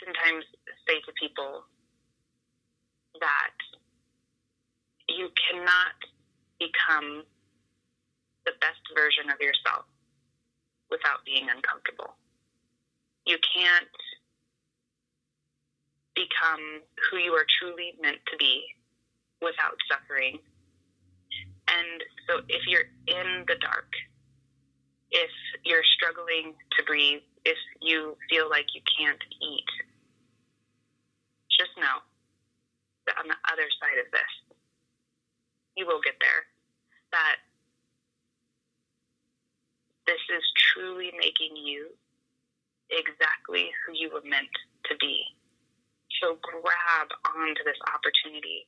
oftentimes say to people that you cannot become the best version of yourself without being uncomfortable. You can't become who you are truly meant to be without suffering. And so if you're in the dark, if you're struggling to breathe, if you feel like you can't eat, just know that on the other side of this, you will get there. That this is truly making you exactly who you were meant to be. So grab onto this opportunity